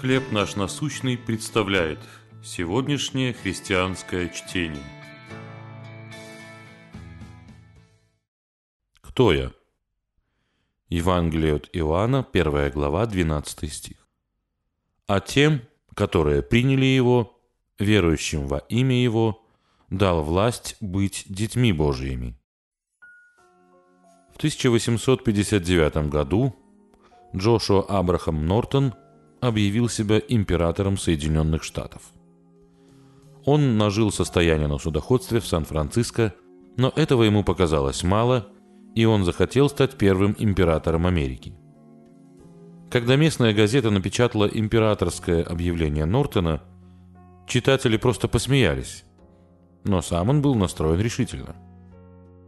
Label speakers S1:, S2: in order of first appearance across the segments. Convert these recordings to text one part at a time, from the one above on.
S1: «Хлеб наш насущный» представляет сегодняшнее христианское чтение. Кто я? Евангелие от Иоанна, 1 глава, 12 стих. «А тем, которые приняли Его, верующим во имя Его, дал власть быть детьми Божьими». В 1859 году Джошуа Абрахам Нортон объявил себя императором Соединенных Штатов. Он нажил состояние на судоходстве в Сан-Франциско, но этого ему показалось мало, и он захотел стать первым императором Америки. Когда местная газета напечатала императорское объявление Нортона, читатели просто посмеялись, но сам он был настроен решительно.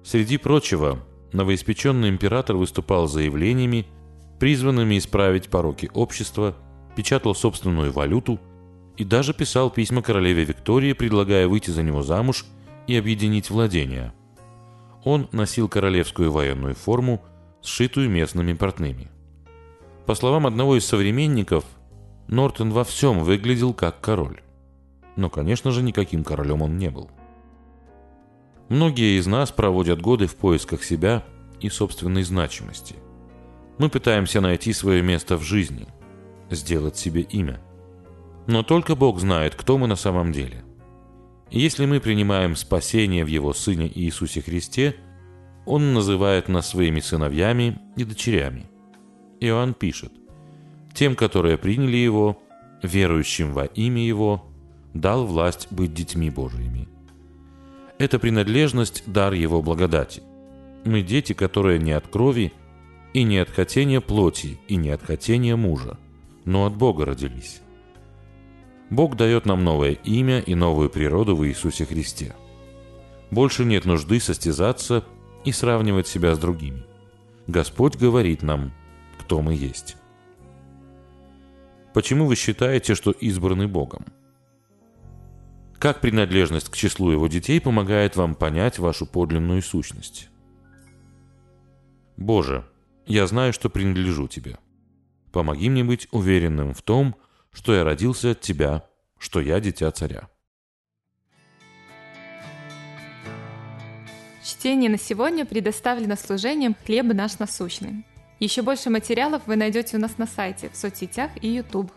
S1: Среди прочего, новоиспеченный император выступал заявлениями, призванными исправить пороки общества, печатал собственную валюту и даже писал письма королеве Виктории, предлагая выйти за него замуж и объединить владения. Он носил королевскую военную форму, сшитую местными портными. По словам одного из современников, Нортон во всем выглядел как король. Но, конечно же, никаким королем он не был. Многие из нас проводят годы в поисках себя и собственной значимости. Мы пытаемся найти свое место в жизни, сделать себе имя. Но только Бог знает, кто мы на самом деле. Если мы принимаем спасение в Его Сыне Иисусе Христе, Он называет нас своими сыновьями и дочерями. Иоанн пишет, «Тем, которые приняли Его, верующим во имя Его, дал власть быть детьми Божьими». Эта принадлежность – дар Его благодати. Мы дети, которые не от крови, и не от хотения плоти, и не от хотения мужа, но от Бога родились. Бог дает нам новое имя и новую природу в Иисусе Христе. Больше нет нужды состязаться и сравнивать себя с другими. Господь говорит нам, кто мы есть. Почему вы считаете, что избраны Богом? Как принадлежность к числу его детей помогает вам понять вашу подлинную сущность? Боже, я знаю, что принадлежу Тебе. Помоги мне быть уверенным в том, что я родился от Тебя, что я дитя царя.
S2: Чтение на сегодня предоставлено служением «Хлеб наш насущный». Еще больше материалов вы найдете у нас на сайте, в соцсетях и YouTube.